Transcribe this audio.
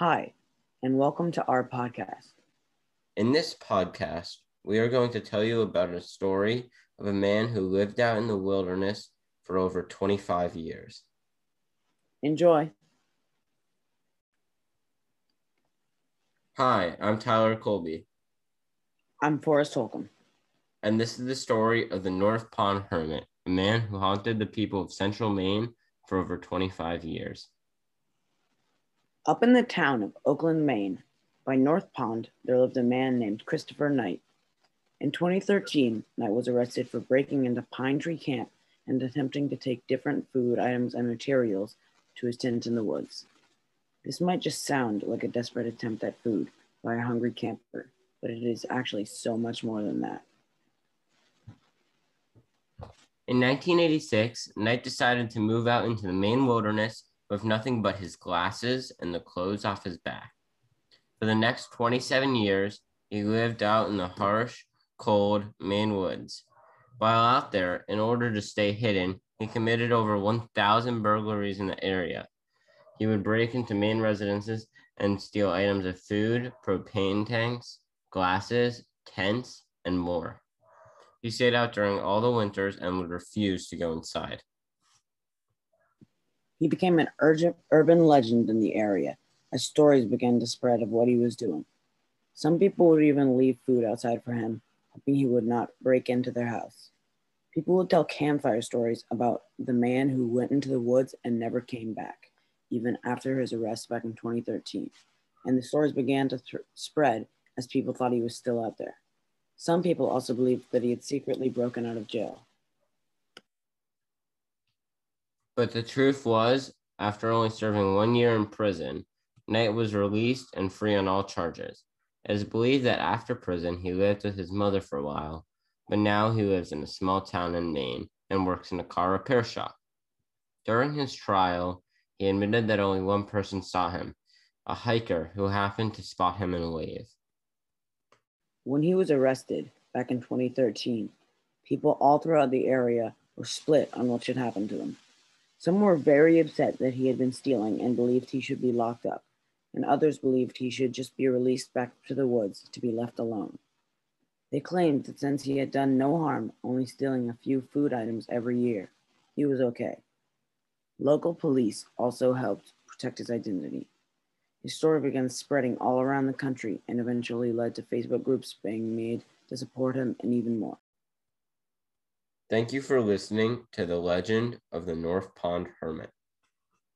Hi, and welcome to our podcast. In this podcast, we are going to tell you about a story of a man who lived out in the wilderness for over 25 years. Enjoy. Hi, I'm Tyler Colby, I'm Forrest Holcomb. and this is the story of the North Pond Hermit, a man who haunted the people of central Maine for over 25 years. Up in the town of Oakland, Maine, by North Pond, there lived a man named Christopher Knight. In 2013, Knight was arrested for breaking into Pine Tree Camp and attempting to take different food items and materials to his tent in the woods. This might just sound like a desperate attempt at food by a hungry camper, but it is actually so much more than that. In 1986, Knight decided to move out into the Maine wilderness with nothing but his glasses and the clothes off his back. For the next 27 years, he lived out in the harsh, cold Maine woods. While out there, in order to stay hidden, he committed over 1,000 burglaries in the area. He would break into Maine residences and steal items of food, propane tanks, glasses, tents, and more. He stayed out during all the winters and would refuse to go inside. He became an urgent urban legend in the area as stories began to spread of what he was doing. Some people would even leave food outside for him, hoping he would not break into their house. People would tell campfire stories about the man who went into the woods and never came back, even after his arrest back in 2013. And the stories began to th- spread as people thought he was still out there. Some people also believed that he had secretly broken out of jail. But the truth was, after only serving one year in prison, Knight was released and free on all charges. It is believed that after prison, he lived with his mother for a while, but now he lives in a small town in Maine and works in a car repair shop. During his trial, he admitted that only one person saw him a hiker who happened to spot him in a wave. When he was arrested back in 2013, people all throughout the area were split on what should happen to him. Some were very upset that he had been stealing and believed he should be locked up, and others believed he should just be released back to the woods to be left alone. They claimed that since he had done no harm, only stealing a few food items every year, he was okay. Local police also helped protect his identity. His story began spreading all around the country and eventually led to Facebook groups being made to support him and even more. Thank you for listening to the legend of the North Pond Hermit.